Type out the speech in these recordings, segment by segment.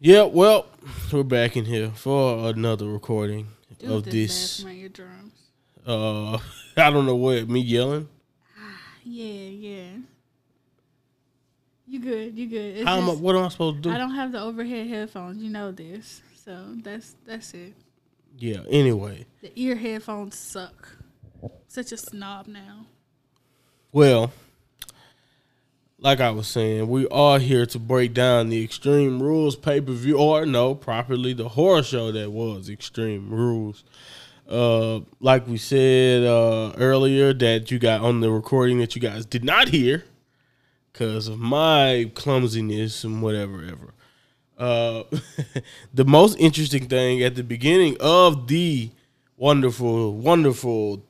Yeah, well, we're back in here for another recording Dude, of this this. laugh my eardrums. Uh, I don't know what me yelling. Yeah, yeah. You good? You good? It's How am I, just- what am I supposed to do? I don't have the overhead headphones. You know this, so that's that's it. Yeah. Anyway, The ear headphones suck. Such a snob now. well, like I was saying, we are here to break down the Extreme Rules pay per view, or no, properly the horror show that was Extreme Rules. Uh, like we said uh, earlier, that you got on the recording that you guys did not hear because of my clumsiness and whatever ever. Uh, the most interesting thing at the beginning of the wonderful, wonderful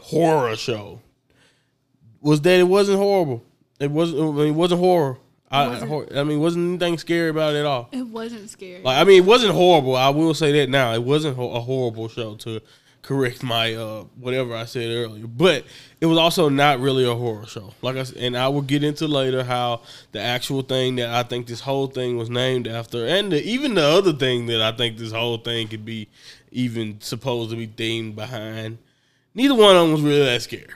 horror show was that it wasn't horrible. It wasn't. I mean, it wasn't horror. I, wasn't. I mean, wasn't anything scary about it at all. It wasn't scary. Like, I mean, it wasn't horrible. I will say that now. It wasn't a horrible show to correct my uh whatever I said earlier. But it was also not really a horror show. Like I said, and I will get into later how the actual thing that I think this whole thing was named after, and the, even the other thing that I think this whole thing could be even supposed to be themed behind. Neither one of them was really that scary.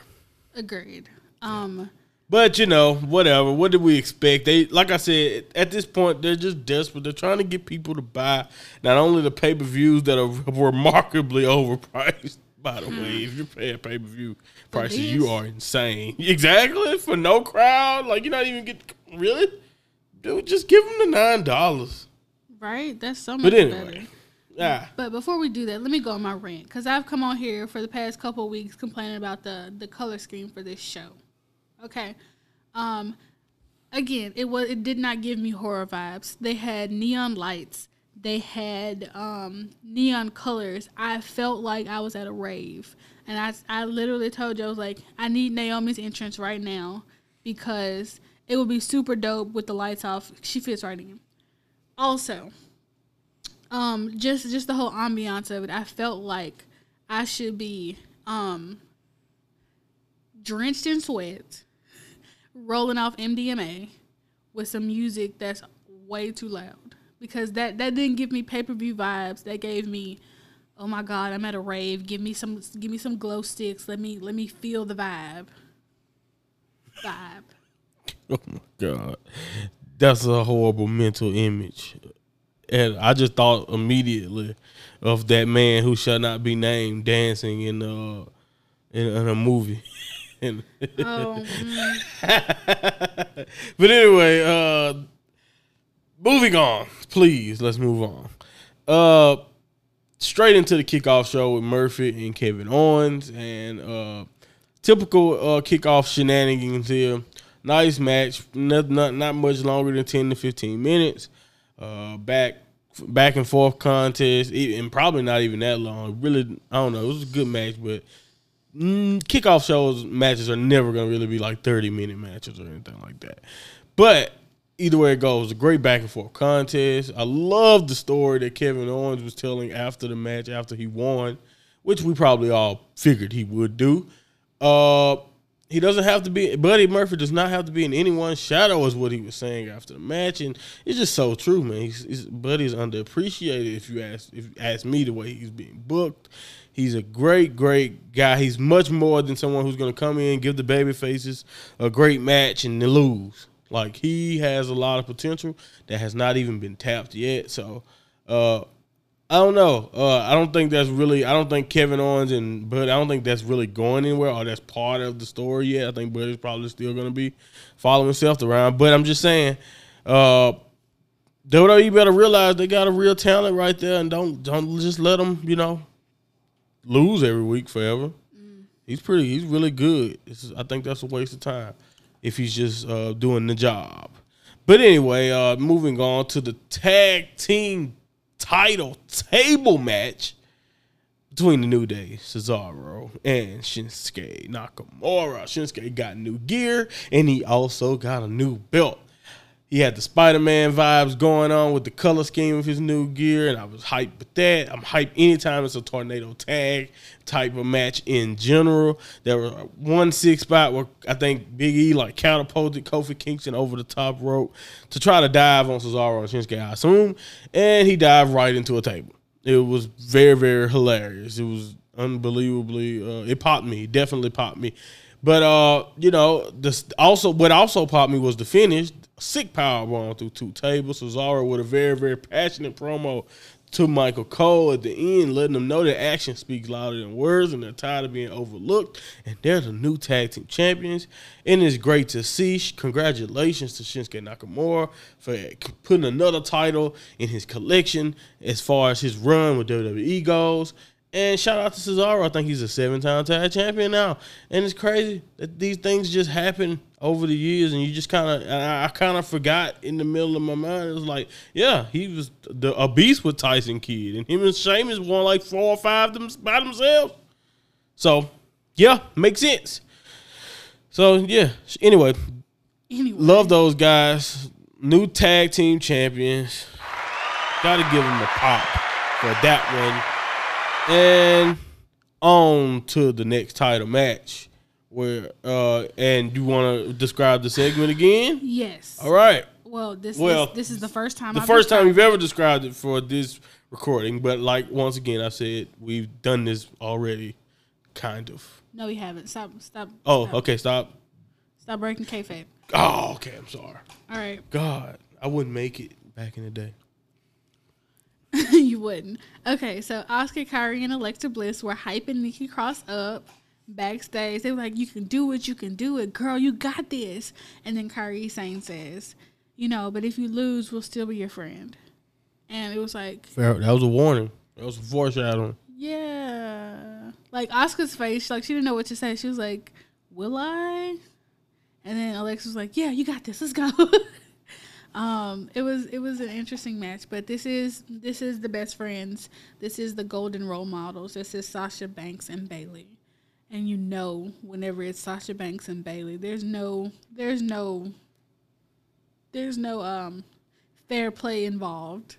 Agreed. Um, But you know, whatever. What did we expect? They, like I said, at this point, they're just desperate. They're trying to get people to buy not only the pay per views that are remarkably overpriced. By the way, if you're paying pay per view prices, you are insane. Exactly for no crowd. Like you're not even get really, dude. Just give them the nine dollars. right? That's so much But anyway, better. ah, But before we do that, let me go on my rant because I've come on here for the past couple of weeks complaining about the the color scheme for this show. Okay, um, again, it was it did not give me horror vibes. They had neon lights. They had um, neon colors. I felt like I was at a rave, and I I literally told you I was like, I need Naomi's entrance right now because it would be super dope with the lights off. She fits right in. Also, um just just the whole ambiance of it i felt like i should be um drenched in sweat rolling off mdma with some music that's way too loud. Because that that didn't give me pay-per-view vibes. That gave me oh my god i'm at a rave. Give me some give me some glow sticks. Let me let me feel the vibe. Vibe. Oh my god, that's a horrible mental image. And I just thought immediately of that man who shall not be named dancing in uh in, in a movie. Oh but anyway, uh moving on, please. Let's move on. Uh straight into the kickoff show with Murphy and Kevin Owens and uh typical uh kickoff shenanigans here. Nice match, not not, not much longer than 10 to 15 minutes. Uh back back and forth contest, and probably not even that long. Really, I don't know. It was a good match, but mm, kickoff shows matches are never gonna really be like 30 minute matches or anything like that. But either way it goes, a great back and forth contest. I love the story that Kevin Owens was telling after the match, after he won, which we probably all figured he would do. Uh he doesn't have to be Buddy Murphy does not have to be in anyone's shadow is what he was saying after the match and it's just so true man he's, he's Buddy's underappreciated if you ask if you ask me the way he's being booked he's a great great guy he's much more than someone who's going to come in give the baby faces a great match and then lose like he has a lot of potential that has not even been tapped yet so uh I don't know. Uh, I don't think that's really. I don't think Kevin Owens and Bud. I don't think that's really going anywhere, or that's part of the story yet. I think Bud is probably still going to be following himself around. But I'm just saying, uh, WWE better realize they got a real talent right there, and don't don't just let them, you know, lose every week forever. He's pretty. He's really good. It's, I think that's a waste of time if he's just uh, doing the job. But anyway, uh, moving on to the tag team title table match between the New Day, Cesaro, and Shinsuke Nakamura. Shinsuke got new gear and he also got a new belt. He had the Spider Man vibes going on with the color scheme of his new gear, and I was hyped with that. I'm hyped anytime it's a tornado tag type of match in general. There was one six spot where I think Big E like counterposed Kofi Kingston over the top rope to try to dive on Cesaro and Shinsuke, I assume, and he dived right into a table. It was very, very hilarious. It was unbelievably. Uh, it popped me. Definitely popped me. But uh, you know, this also what also popped me was the finish. Sick power bomb through two tables. Cesaro with a very, very passionate promo to Michael Cole at the end, letting them know that action speaks louder than words and they're tired of being overlooked. And they're the new tag team champions. And it's great to see. Congratulations to Shinsuke Nakamura for putting another title in his collection as far as his run with WWE goes. And shout out to Cesaro. I think he's a seven time tag champion now. And it's crazy that these things just happen over the years and you just kind of, I, I kind of forgot in the middle of my mind. It was like, yeah, he was the, a beast with Tyson Kidd. And him and Sheamus won like four or five them by themselves. So, yeah, makes sense. So, yeah. Anyway, anyway. love those guys. New tag team champions. Got to give them a pop for that one. And on to the next title match. Where uh and you want to describe the segment again? Yes. All right. Well, this well this, this is the first time the I've first time you've ever described it for this recording, but like once again, I said we've done this already, kind of. No, we haven't. Stop. Stop. Oh, stop. okay. Stop. Stop breaking kayfabe. Oh, okay. I'm sorry. All right. God, I wouldn't make it back in the day. you wouldn't. Okay, so Asuka, Kairi, and Alexa Bliss were hyping Nikki Cross up backstage. They were like, "You can do it. You can do it, girl. You got this." And then Kairi Sane says, "You know, but if you lose, we'll still be your friend." And it was like, that was a warning. That was a foreshadowing. Yeah, like Asuka's face, like she didn't know what to say. She was like, "Will I?" And then Alexa was like, "Yeah, you got this. Let's go." Um, it was it was an interesting match, but this is this is the best friends. This is the golden role models. This is Sasha Banks and Bayley, and you know whenever it's Sasha Banks and Bayley, there's no there's no there's no um fair play involved.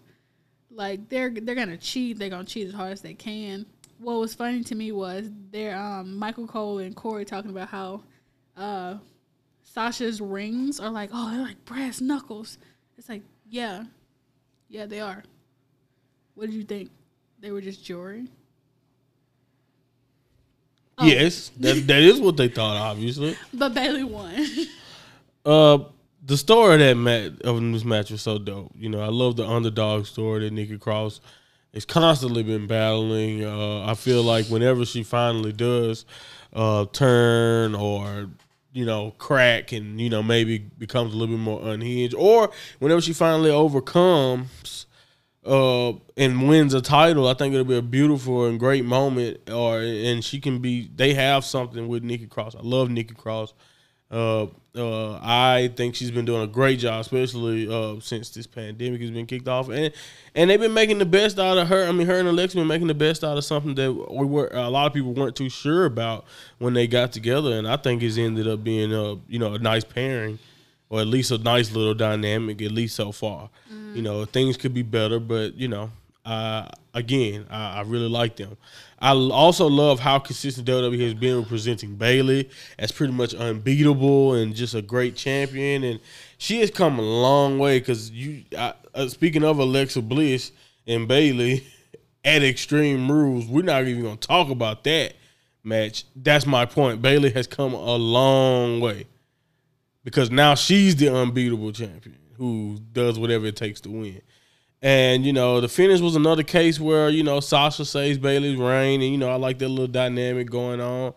Like they're they're gonna cheat. They're gonna cheat as hard as they can. What was funny to me was there um Michael Cole and Corey talking about how uh Sasha's rings are like, oh, they're like brass knuckles. It's like, yeah, yeah, they are. What did you think? They were just jewelry. Oh. Yes, that that is what they thought, obviously. But Bayley won. uh, the story of that match of this match was so dope. You know, I love the underdog story that Nikki Cross has constantly been battling. Uh, I feel like whenever she finally does uh, turn or you know, crack and, you know, maybe becomes a little bit more unhinged. Or whenever she finally overcomes uh and wins a title, I think it'll be a beautiful and great moment. Or and she can be they have something with Nikki Cross. I love Nikki Cross. Uh, uh, I think she's been doing a great job, especially uh, since this pandemic has been kicked off, and and they've been making the best out of her. I mean, her and Alexa been making the best out of something that we were a lot of people weren't too sure about when they got together, and I think it's ended up being a you know a nice pairing, or at least a nice little dynamic, at least so far. Mm. You know, things could be better, but you know, uh, again, I, I really like them. I also love how consistent WWE has been representing Bayley as pretty much unbeatable and just a great champion. And she has come a long way because you. I, uh, speaking of Alexa Bliss and Bayley at Extreme Rules, we're not even gonna talk about that match. That's my point. Bayley has come a long way because now she's the unbeatable champion who does whatever it takes to win. And you know, the finish was another case where you know Sasha saves Bayley's reign, and you know I like that little dynamic going on.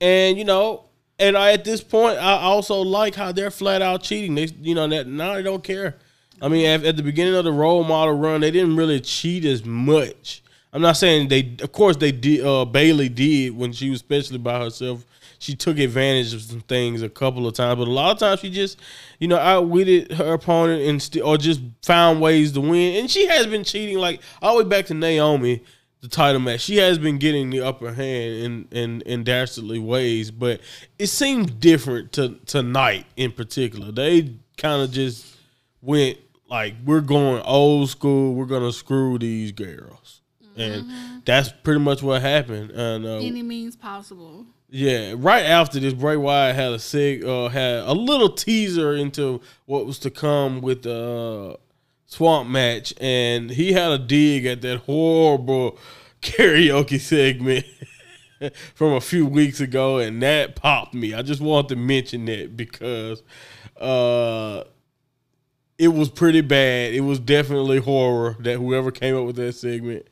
And you know, and I at this point I also like how they're flat out cheating. They you know that now they don't care. I mean, at, at, the beginning of the role model run, they didn't really cheat as much. I'm not saying they, of course, they did. Uh, Bayley did when she was especially by herself she took advantage of some things a couple of times, but a lot of times she just, you know, outwitted her opponent and st- or just found ways to win. And she has been cheating, like all the way back to Naomi, the title match. She has been getting the upper hand in in, in dastardly ways, but it seems different to tonight in particular. They kind of just went like we're going old school. We're gonna screw these girls, and that's pretty much what happened. And uh, Any means possible. Yeah, right after this, Bray Wyatt had a sig, uh, had a little teaser into what was to come with the uh, Swamp match, and he had a dig at that horrible karaoke segment from a few weeks ago, and that popped me. I just wanted to mention that because uh, it was pretty bad. It was definitely horror that whoever came up with that segment.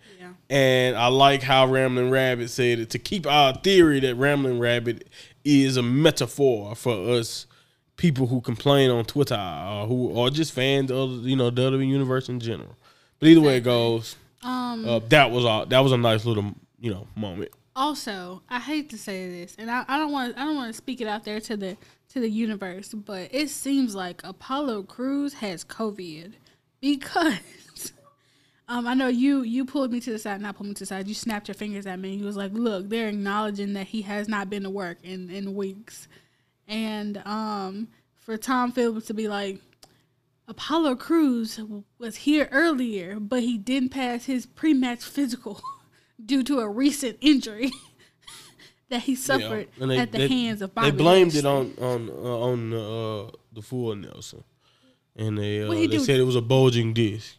And I like how Ramblin' Rabbit said it to keep our theory that Ramblin' Rabbit is a metaphor for us people who complain on Twitter or who are just fans of you know the WWE universe in general. But either way it goes, Um. uh, that was all. That was a nice little you know moment. also, I hate to say this, and I, I don't want I don't want to speak it out there to the to the universe, but it seems like Apollo Crews has COVID because um I know you you pulled me to the side, not pulled me to the side. You snapped your fingers at me. and You was like, "Look, they're acknowledging that he has not been to work in in weeks," and um for Tom Phillips to be like. Apollo Crews was here earlier, but he didn't pass his pre-match physical due to a recent injury that he suffered and they- at the they- hands of Bobby. They blamed it on on uh, on uh, the full Nelson, and they uh, they do? said it was a bulging disc.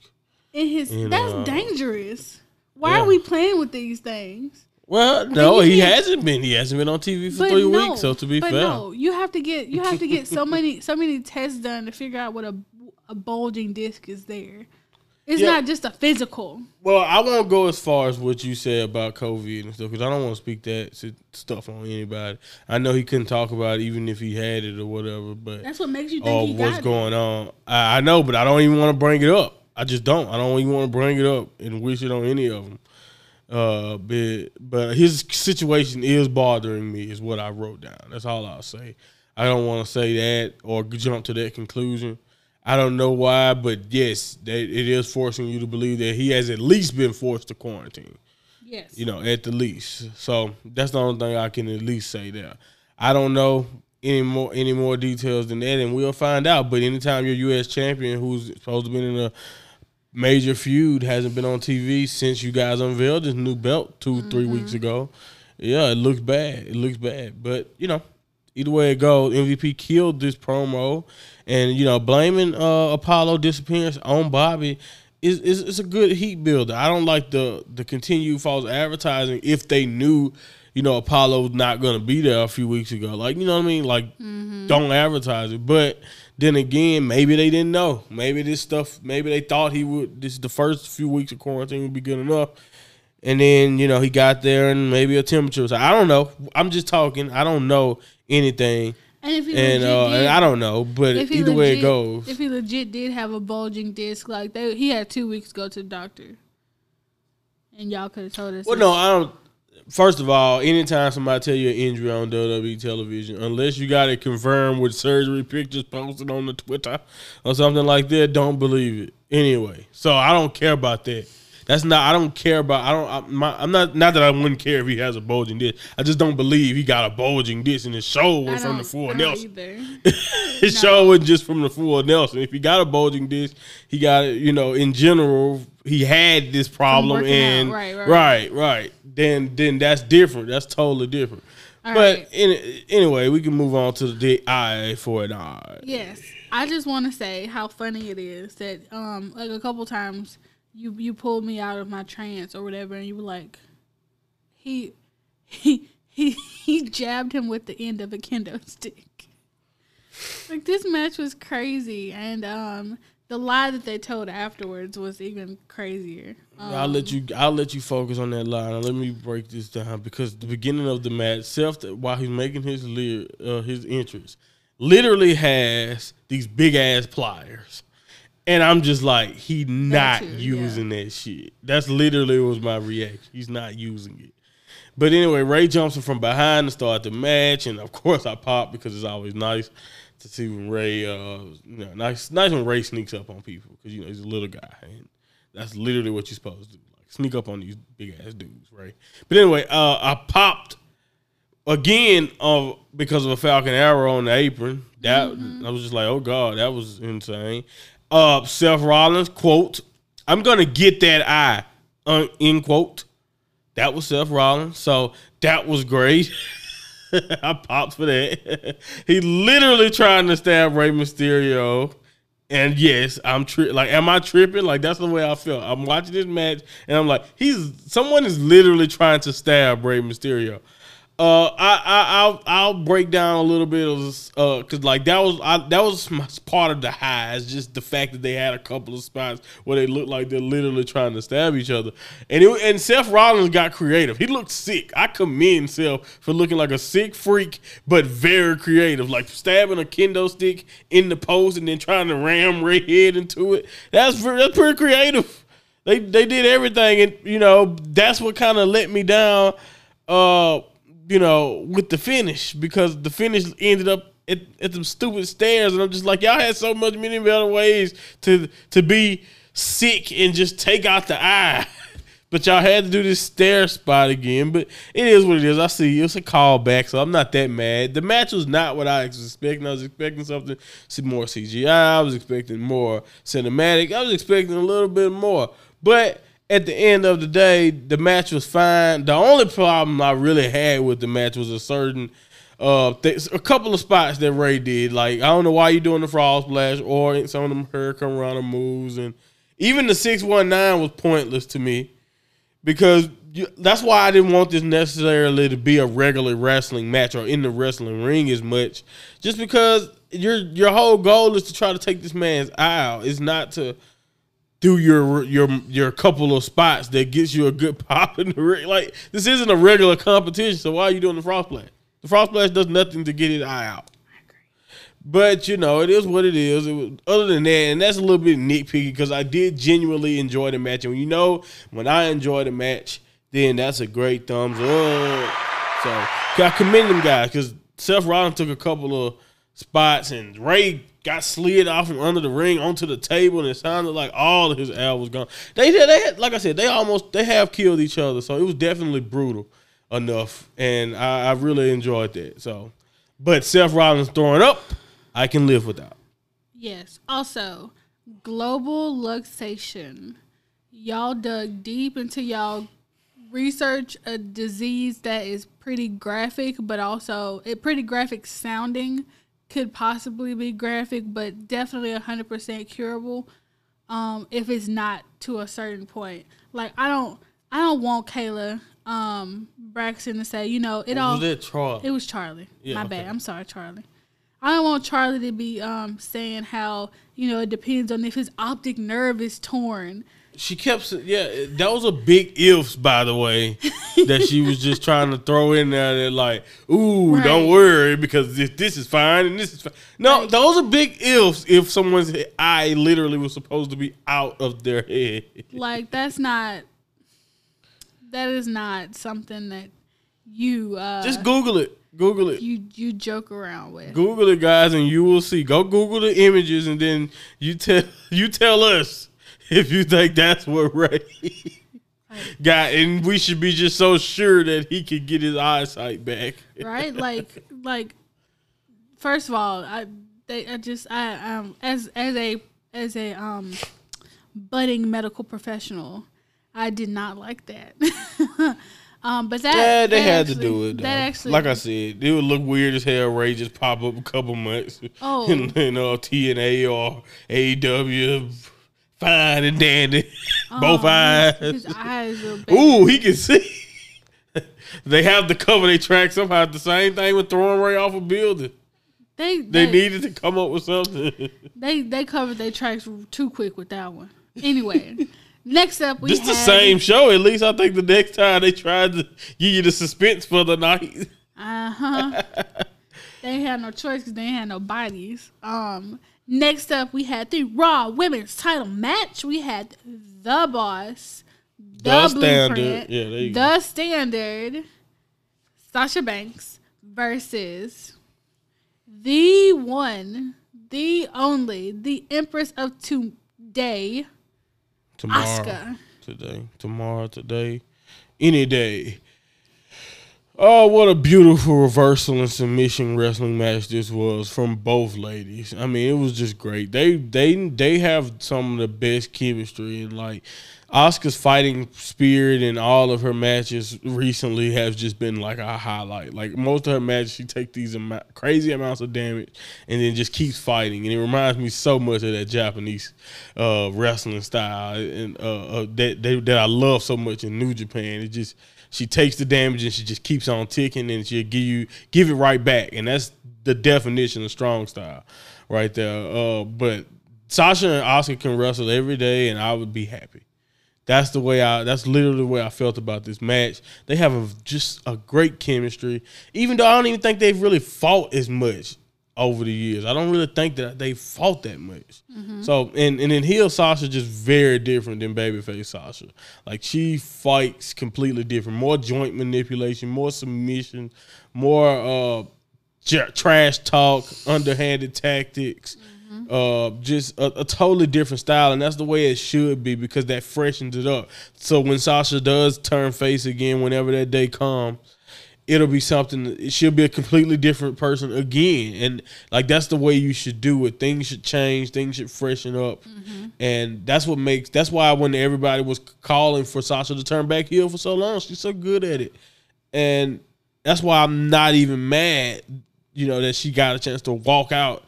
In his. and, that's uh, dangerous. Why yeah. are we playing with these things? Well, no, you he hasn't been. He hasn't been on TV for three no, weeks. So to be but fair, no, you have to get you have to get so many so many tests done to figure out what a a bulging disc is there. It's Yeah. not just a physical. Well, I won't go as far as what you said about COVID and stuff because I don't want to speak that stuff on anybody. I know he couldn't talk about it even if he had it or whatever, but That's what makes you think or he what's got it. going on. I, I know, but I don't even want to bring it up. I just don't. I don't even want to bring it up and wish it on any of them. Uh, but but his situation is bothering me, is what I wrote down. That's all I'll say. I don't want to say that or jump to that conclusion. I don't know why, but yes, that it is forcing you to believe that he has at least been forced to quarantine Yes. you know, at the least. So that's the only thing I can at least say there. I don't know any more any more details than that, and we'll find out. But anytime you're U.S. champion, who's supposed to be in a major feud, hasn't been on TV since you guys unveiled this new belt 2 three weeks ago. Yeah, it looks bad. It looks bad, but you know, either way it goes, MVP killed this promo, and you know, blaming uh, Apollo disappearance on Bobby is, is a good heat builder. I don't like the the continued false advertising if they knew, you know, Apollo's not gonna be there a few weeks ago. Like, you know what I mean? Like, don't advertise it. But then again, maybe they didn't know. Maybe this stuff. Maybe they thought he would. This the first few weeks of quarantine would be good enough. And then you know he got there and maybe a temperature. was- I don't know. I'm just talking. I don't know anything, and if he and uh, did, and I don't know. But either way it goes, If he legit did have a bulging disc, like they, he had two weeks to go to the doctor, and y'all could have told us. Well, this. no, I don't. First of all, anytime somebody tell you an injury on WWE television, unless you got it confirmed with surgery pictures posted on the Twitter or something like that, don't believe it. Anyway, so I don't care about that. That's not. I don't care about. I don't. I'm, my, I'm not. Not that I wouldn't care if he has a bulging disc. I just don't believe he got a bulging disc and his show I was from the full Nelson. His show wasn't just from the full Nelson. If he got a bulging disc, he got it. You know, in general, he had this problem, and Right, right, right, right. Then, then that's different. That's totally different. All but right. in, anyway, we can move on to the Eye for an eye. Yes, I just want to say how funny it is that um like a couple times you you pulled me out of my trance or whatever, and you were like, he he he he jabbed him with the end of a kendo stick. Like this match was crazy, and um the lie that they told afterwards was even crazier. Um, I'll let you. I'll let you focus on that line. Now, let me break this down because the beginning of the match, Seth, while he's making his lir- uh, his entrance, literally has these big ass pliers, and I'm just like, he not too, yeah. using that shit. That's literally was my reaction. He's not using it. But anyway, Rey jumps in from behind to start the match, and of course I pop because it's always nice to see when Rey, uh, you know, nice, nice when Rey sneaks up on people because you know he's a little guy, and that's literally what you're supposed to do, like sneak up on these big ass dudes, right? But anyway, uh, I popped again uh, because of a Falcon arrow on the apron. That I was just like, oh god, that was insane. Uh, Seth Rollins quote, "I'm gonna get that eye." Uh, end quote. That was Seth Rollins, so that was great. I popped for that. he literally trying to stab Rey Mysterio. And yes, I'm tri- like, am I tripping? Like that's the way I feel. I'm watching this match, and I'm like, he's someone is literally trying to stab Rey Mysterio. Uh, I, I I'll I'll break down a little bit of uh, cause like that was I, that was part of the highs, just the fact that they had a couple of spots where they looked like they're literally trying to stab each other, and it, and Seth Rollins got creative. He looked sick. I commend Seth for looking like a sick freak, but very creative, like stabbing a kendo stick in the post and then trying to ram Rey head into it. That's that's pretty creative. They they did everything, and you know that's what kind of let me down. Uh you know, with the finish because the finish ended up at, at stupid stairs, and I'm just like, y'all had so much many better ways to to be sick and just take out the eye. But y'all had to do this stair spot again. But it is what it is. I see it's a callback, so I'm not that mad. The match was not what I was expecting. I was expecting something more CGI. I was expecting more cinematic. I was expecting a little bit more. But at the end of the day, the match was fine. The only problem I really had with the match was a certain uh th- a couple of spots that Rey did. Like I don't know why you're doing the frog splash or some of them hurricanrana moves, and even the six one nine was pointless to me because you, that's why I didn't want this necessarily to be a regular wrestling match or in the wrestling ring as much. Just because your your whole goal is to try to take this man's eye out. It's not to do your your your couple of spots that gets you a good pop in the ring. Like this isn't a regular competition, so why are you doing the frog splash? The frog splash does nothing to get his eye out. But you know, it is what it is. It was, other than that, and that's a little bit nitpicky because I did genuinely enjoy the match. And you know, when I enjoy the match, then that's a great thumbs up. So I commend them guys because Seth Rollins took a couple of spots and Rey got slid off from under the ring onto the table, and it sounded like all of his air was gone. They did, they had, like I said, they almost they have killed each other, so it was definitely brutal enough, and I, I really enjoyed that. So, but Seth Rollins throwing up, I can live without. Yes. Also, global luxation. Y'all dug deep into y'all research a disease that is pretty graphic, but also it pretty graphic sounding could possibly be graphic, but definitely 100% curable um, if it's not to a certain point. Like I don't I don't want Kayla um, Braxton to say, you know, it all was it Charly? It was Charly. Yeah, My okay. bad. I'm sorry, Charly. I don't want Charly to be um, saying how, you know, it depends on if his optic nerve is torn. She kept, yeah, that was a big ifs, by the way, that she was just trying to throw in there. That like, ooh, Right. don't worry because this, this is fine and this is fine. No, Right. those are big ifs. If someone's eye literally was supposed to be out of their head, Like that's not that is not something that you uh just Google it. Google it. you you joke around with. Google it, guys, and you will see. Go Google the images, and then you tell you tell us if you think that's what Rey got, and we should be just so sure that he could get his eyesight back. right? Like, like, first of all, I, they, I just, I, um, as, as a, as a, um, budding medical professional, I did not like that. um, but that, Yeah, they that had to do it. Though. That actually, like I said, it would look weird as hell. Rey just pop up a couple months Oh. in uh, TNA or AEW, fine and dandy, both oh, eyes. His, his eyes are. Ooh, he can see. they have to cover their tracks somehow. The same thing with throwing Rey off a building. They, They they, needed to come up with something. they, they covered their tracks too quick with that one. Anyway, next up we This the same show. At least I think the next time they tried to give you the suspense for the night. Uh huh. they had no choice because they had no bodies. Um, next up, we had the Raw Women's Title match. We had the Boss, the, The Standard. Yeah, there you go. the Standard, Sasha Banks versus the one, the only, the Empress of Today, Tomorrow, Asuka. today, tomorrow, today, any day. Oh, what a beautiful reversal and submission wrestling match this was from both ladies. I mean, it was just great. They they they have some of the best chemistry and like Asuka's fighting spirit in all of her matches recently has just been like a highlight. Like most of her matches, she takes these am- crazy amounts of damage and then just keeps fighting. And it reminds me so much of that Japanese uh, wrestling style and uh, uh, that they, that I love so much in New Japan. It just she takes the damage and she just keeps on ticking and she'll give you give it right back. And that's the definition of strong style right there. Uh, but Sasha and Asuka can wrestle every day, and I would be happy. That's the way I. That's literally the way I felt about this match. They have a, just a great chemistry, even though I don't even think they've really fought as much over the years. I don't really think that they fought that much. So and and then heel Sasha just very different than babyface Sasha. Like she fights completely different. More joint manipulation, more submission, more uh j- trash talk, underhanded tactics. Uh, just a, a totally different style, and that's the way it should be because that freshens it up. So when Sasha does turn face again, whenever that day comes, it'll be something. It should be a completely different person again, and like that's the way you should do it. Things should change. Things should freshen up, and that's what makes. That's why when everybody was calling for Sasha to turn back heel for so long, she's so good at it, and that's why I'm not even mad. You know that she got a chance to walk out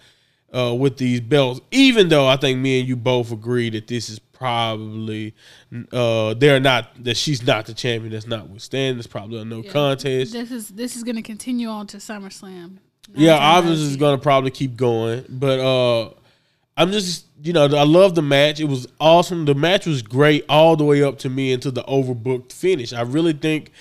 uh, with these belts, even though I think me and you both agree that this is probably uh, they're not that she's not the champion. That's not withstanding. It's probably a no contest. This is this is going to continue on to SummerSlam. Yeah, obviously it's gonna probably keep going, but uh, I'm just you know I love the match. It was awesome. The match was great all the way up to me into the overbooked finish. I really think.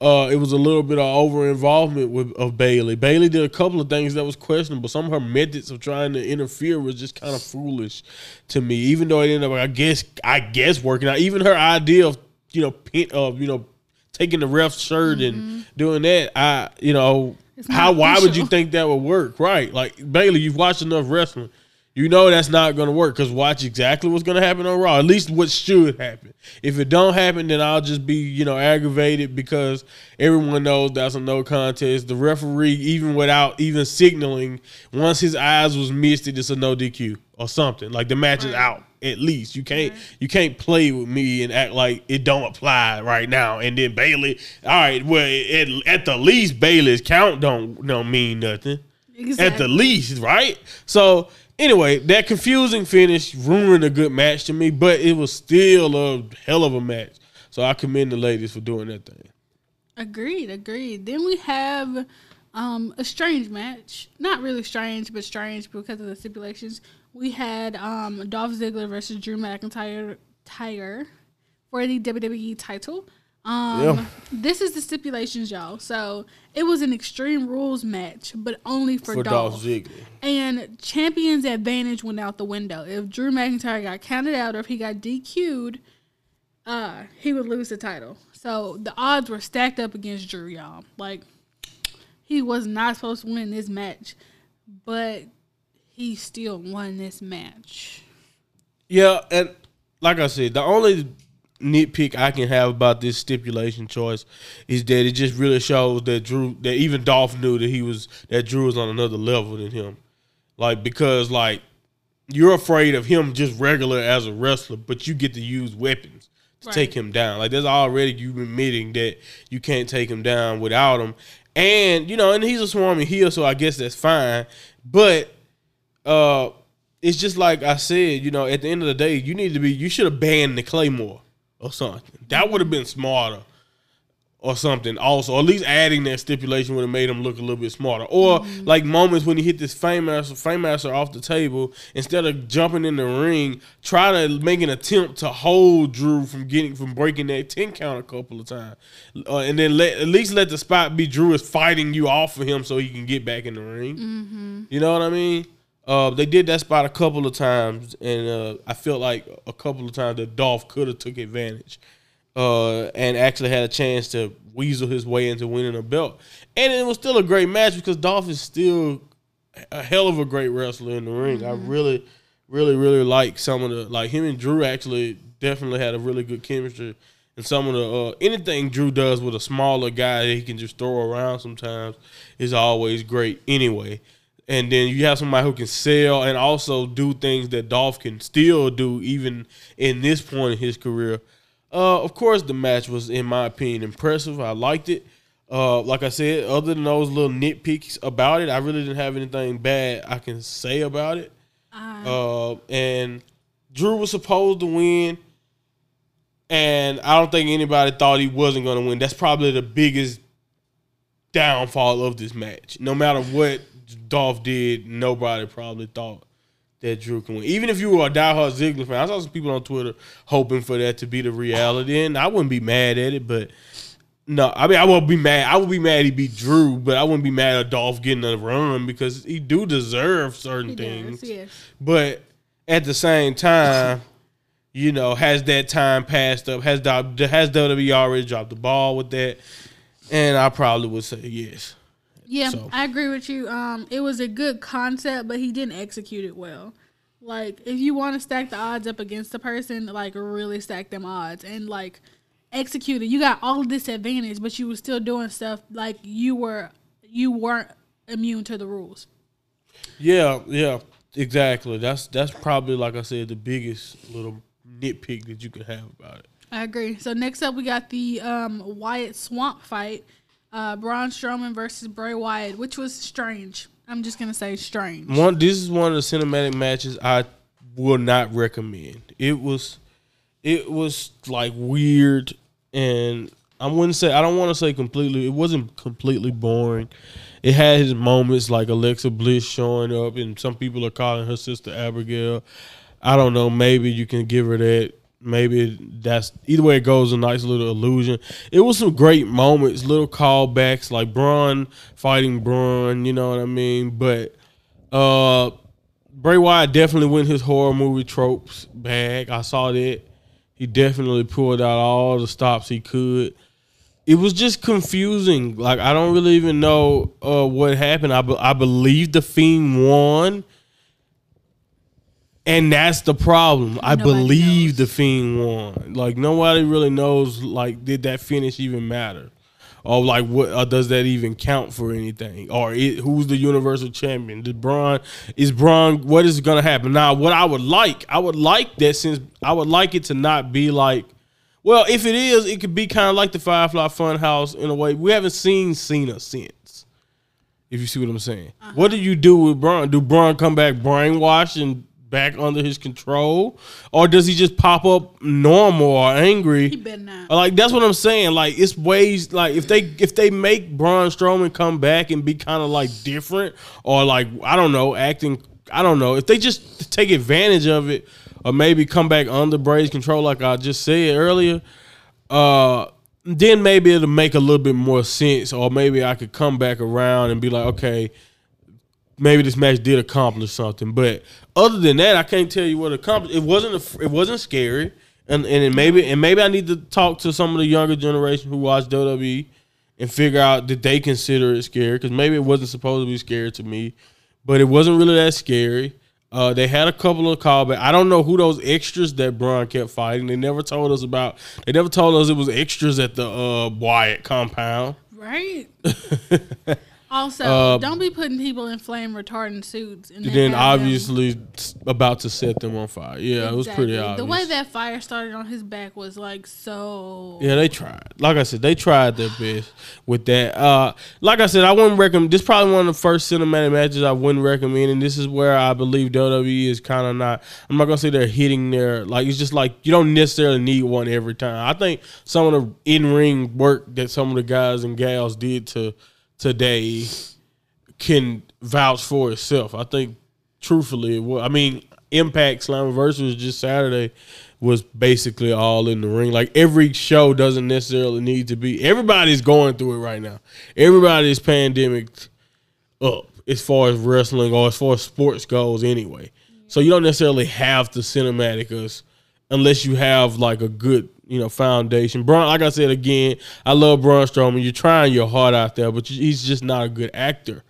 Uh, it was a little bit of over involvement with of Bayley. Bayley did a couple of things that was questionable. Some of her methods of trying to interfere was just kind of foolish to me. Even though it ended up, I guess, I guess working out. Even her idea of you know, pin, of you know, taking the ref's shirt and doing that, I you know, Mm-hmm. How why would you think that would work? Right? Like Bayley, you've watched enough wrestling. You know that's not going to work because watch exactly what's going to happen on Raw. At least what should happen. If it don't happen, then I'll just be you know aggravated because everyone knows that's a no contest. The referee, even without even signaling, once his eyes was misted, it's a no DQ or something. Like the match is out. At least you can't you can't play with me and act like it don't apply right now. And then Bayley, all right, well at, at the least Bayley's count don't don't mean nothing Exactly. at the least, right? So anyway, that confusing finish ruined a good match to me, but it was still a hell of a match. So I commend the ladies for doing that thing. Agreed, agreed. Then we have um, a strange match. Not really strange, but strange because of the stipulations. We had um, Dolph Ziggler versus Drew McIntyre Tiger for the WWE title. Um, Yeah. This is the stipulations, y'all. So it was an Extreme Rules match, but only for, For Dolph. Dolph Ziggler. And champion's advantage went out the window. If Drew McIntyre got counted out or if he got DQ'd, uh, he would lose the title. So the odds were stacked up against Drew, y'all. Like he was not supposed to win this match, but he still won this match. Yeah, and like I said, the only nitpick I can have about this stipulation choice is that it just really shows that Drew that even Dolph knew that he was that Drew was on another level than him. Like because like you're afraid of him just regular as a wrestler, but you get to use weapons to Right. take him down. Like there's already you admitting that you can't take him down without him. And you know, and he's a swarming heel, so I guess that's fine. But uh it's just like I said, you know, at the end of the day, you need to be you should have banned the Claymore or something. That would have been smarter or something also. Or at least adding that stipulation would have made him look a little bit smarter. Or like moments when he hit this fame master, fame master off the table, instead of jumping in the ring, try to make an attempt to hold Drew from getting from breaking that 10 count a couple of times. Uh, and then let at least let the spot be Drew is fighting you off of him so he can get back in the ring. You know what I mean? Uh, they did that spot a couple of times, and uh, I felt like a couple of times that Dolph could have took advantage uh, and actually had a chance to weasel his way into winning a belt. And it was still a great match because Dolph is still a hell of a great wrestler in the ring. I really, really, really like some of the like him and Drew actually definitely had a really good chemistry And some of the uh, anything Drew does with a smaller guy that he can just throw around sometimes is always great anyway. And then you have somebody who can sell and also do things that Dolph can still do even in this point in his career. Uh, of course, the match was, in my opinion, impressive. I liked it. Uh, like I said, other than those little nitpicks about it, I really didn't have anything bad I can say about it. Uh, and Drew was supposed to win, and I don't think anybody thought he wasn't going to win. That's probably the biggest downfall of this match. No matter what Dolph did, nobody probably thought that Drew can win. Even if you were a diehard Ziggler fan, I saw some people on Twitter hoping for that to be the reality, and I wouldn't be mad at it. But no, I mean I would be mad. I would be mad he beat Drew, but I wouldn't be mad at Dolph getting a run because he do deserve certain He things. does, yes. But at the same time, you know, has that time passed up? Has has WWE already dropped the ball with that? And I probably would say yes. Yeah, So- I agree with you. Um, it was a good concept, but he didn't execute it well. Like, if you want to stack the odds up against the person, like really stack them odds and like execute it. You got all this advantage, but you were still doing stuff like you were you weren't immune to the rules. Yeah, yeah, exactly. That's that's probably like I said the biggest little nitpick that you could have about it. I agree. So next up, we got the um, Wyatt Swamp fight, uh, Braun Strowman versus Bray Wyatt, which was strange. I'm just gonna say strange. One, this is one of the cinematic matches I will not recommend. It was, it was like weird, and I wouldn't say I don't want to say completely. It wasn't completely boring. It had his moments like Alexa Bliss showing up, and some people are calling her sister Abigail. I don't know. Maybe you can give her that. Maybe that's either way it goes. A nice little illusion. It was some great moments, little callbacks like Braun fighting Braun. You know what I mean? But uh, Bray Wyatt definitely went his horror movie tropes bag. I saw that. He definitely pulled out all the stops he could. It was just confusing. Like I don't really even know uh, what happened. I, be- I believe the Fiend won, and that's the problem. I Nobody believe knows. the Fiend won. Like nobody really knows. Like did that finish even matter? Or like what or does that even count for anything? Or it, who's the Universal Champion? Did Braun is Braun? What is going to happen now? What I would like, I would like that since I would like it to not be like. Well, if it is, it could be kind of like the Firefly Funhouse in a way. We haven't seen Cena since. If you see what I'm saying. Uh-huh. What do you do with Braun? Do Braun come back brainwashed and back under his control, or does he just pop up normal or angry? He better not. Like that's what I'm saying. Like it's ways like if they if they make Braun Strowman come back and be kind of like different or like I don't know acting I don't know if they just take advantage of it or maybe come back under Bray's control like I just said earlier. Uh, then maybe it'll make a little bit more sense, or maybe I could come back around and be like, okay, maybe this match did accomplish something. But other than that, I can't tell you what accomplished. It wasn't. A, it wasn't scary, and and it maybe and maybe I need to talk to some of the younger generation who watch WWE and figure out that they consider it scary because maybe it wasn't supposed to be scary to me, but it wasn't really that scary. Uh, they had a couple of callbacks. I don't know who those extras that Braun kept fighting. They never told us about. They never told us it was extras at the uh, Wyatt compound. Right. also, Uh, don't be putting people in flame retardant suits. And And then have them- obviously about to set them on fire. Yeah, it was pretty Exactly. obvious. The way that fire started on his back was like so. yeah, they tried. Like I said, they tried their best with that. Uh, like I said, I wouldn't recommend. This is probably one of the first cinematic matches I wouldn't recommend, and this is where I believe WWE is kind of not. I'm not gonna say they're hitting their like. It's just like you don't necessarily need one every time. I think some of the in ring work that some of the guys and gals did to today can vouch for itself. I think truthfully, I mean, Impact Slammiversary was just Saturday was basically all in the ring. Like every show doesn't necessarily need to be. Everybody's going through it right now. Everybody's pandemic up as far as wrestling or as far as sports goes anyway. So you don't necessarily have to cinematic us unless you have like a good, you know, foundation. Braun, like I said again, I love Braun Strowman. You're trying your heart out there, but he's just not a good actor.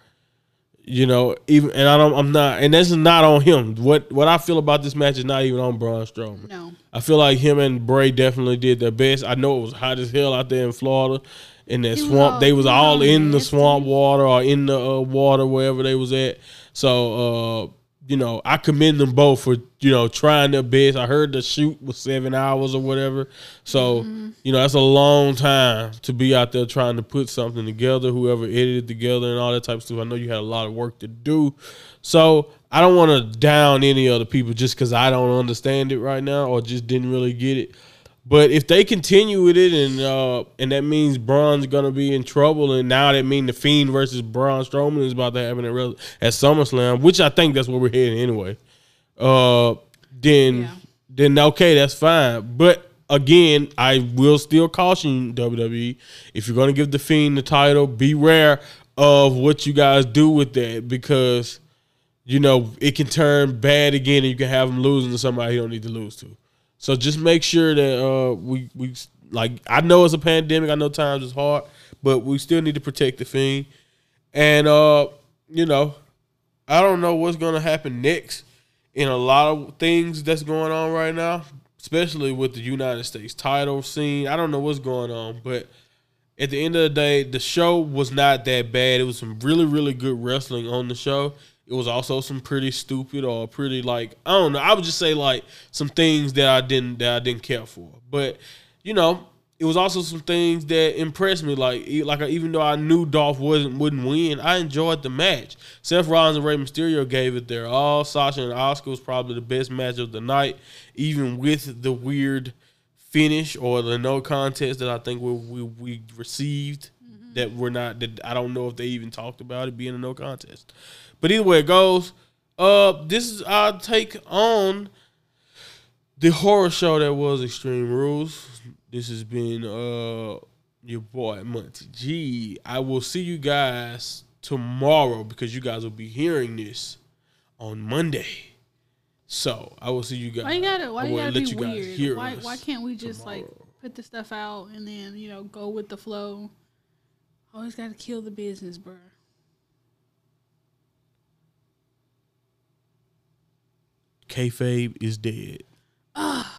You know, even and I don't. I'm not, and this is not on him. What what I feel about this match is not even on Braun Strowman. No. I feel like him and Bray definitely did their best. I know it was hot as hell out there in Florida, in that swamp. they was all all in the swamp water or in the uh, water wherever they was at. So, uh, you know, I commend them both for you know trying their best. I heard the shoot was seven hours or whatever. So, Mm-hmm. you know, that's a long time to be out there trying to put something together. Whoever edited together and all that type of stuff. I know you had a lot of work to do. So I don't want to down any other people just because I don't understand it right now or just didn't really get it. But if they continue with it and uh, and that means Braun's gonna be in trouble, and now that means the Fiend versus Braun Strowman is about to happen at, Re- at SummerSlam, which I think that's where we're heading anyway. Uh, then Yeah. then okay, that's fine. But again, I will still caution WWE if you're gonna give the Fiend the title, beware of what you guys do with that because you know it can turn bad again, and you can have him losing to somebody he don't need to lose to. So just make sure that uh, we we like. I know it's a pandemic. I know times is hard, but we still need to protect the fiend. And uh, you know, I don't know what's gonna happen next in a lot of things that's going on right now, especially with the United States title scene. I don't know what's going on, but at the end of the day, the show was not that bad. It was some really, really good wrestling on the show. It was also some pretty stupid or pretty like I don't know. I would just say like some things that I didn't that I didn't care for. But you know, it was also some things that impressed me. Like like even though I knew Dolph wasn't wouldn't win, I enjoyed the match. Seth Rollins and Rey Mysterio gave it their all. Sasha and Asuka was probably the best match of the night, even with the weird finish or the no contest that I think we we, we received that we're not that I don't know if they even talked about it being a no contest. But either way it goes, uh this is our take on the horror show that was Extreme Rules. This has been uh your boy Monty G. I will see you guys tomorrow because you guys will be hearing this on Monday. So I will see you guys. Why you gotta? Why you gotta let be you guys weird? hear Why? Why can't we just like put the stuff out and then you know go with the flow? Always gotta kill the business, bro. Kayfabe is dead. Ah.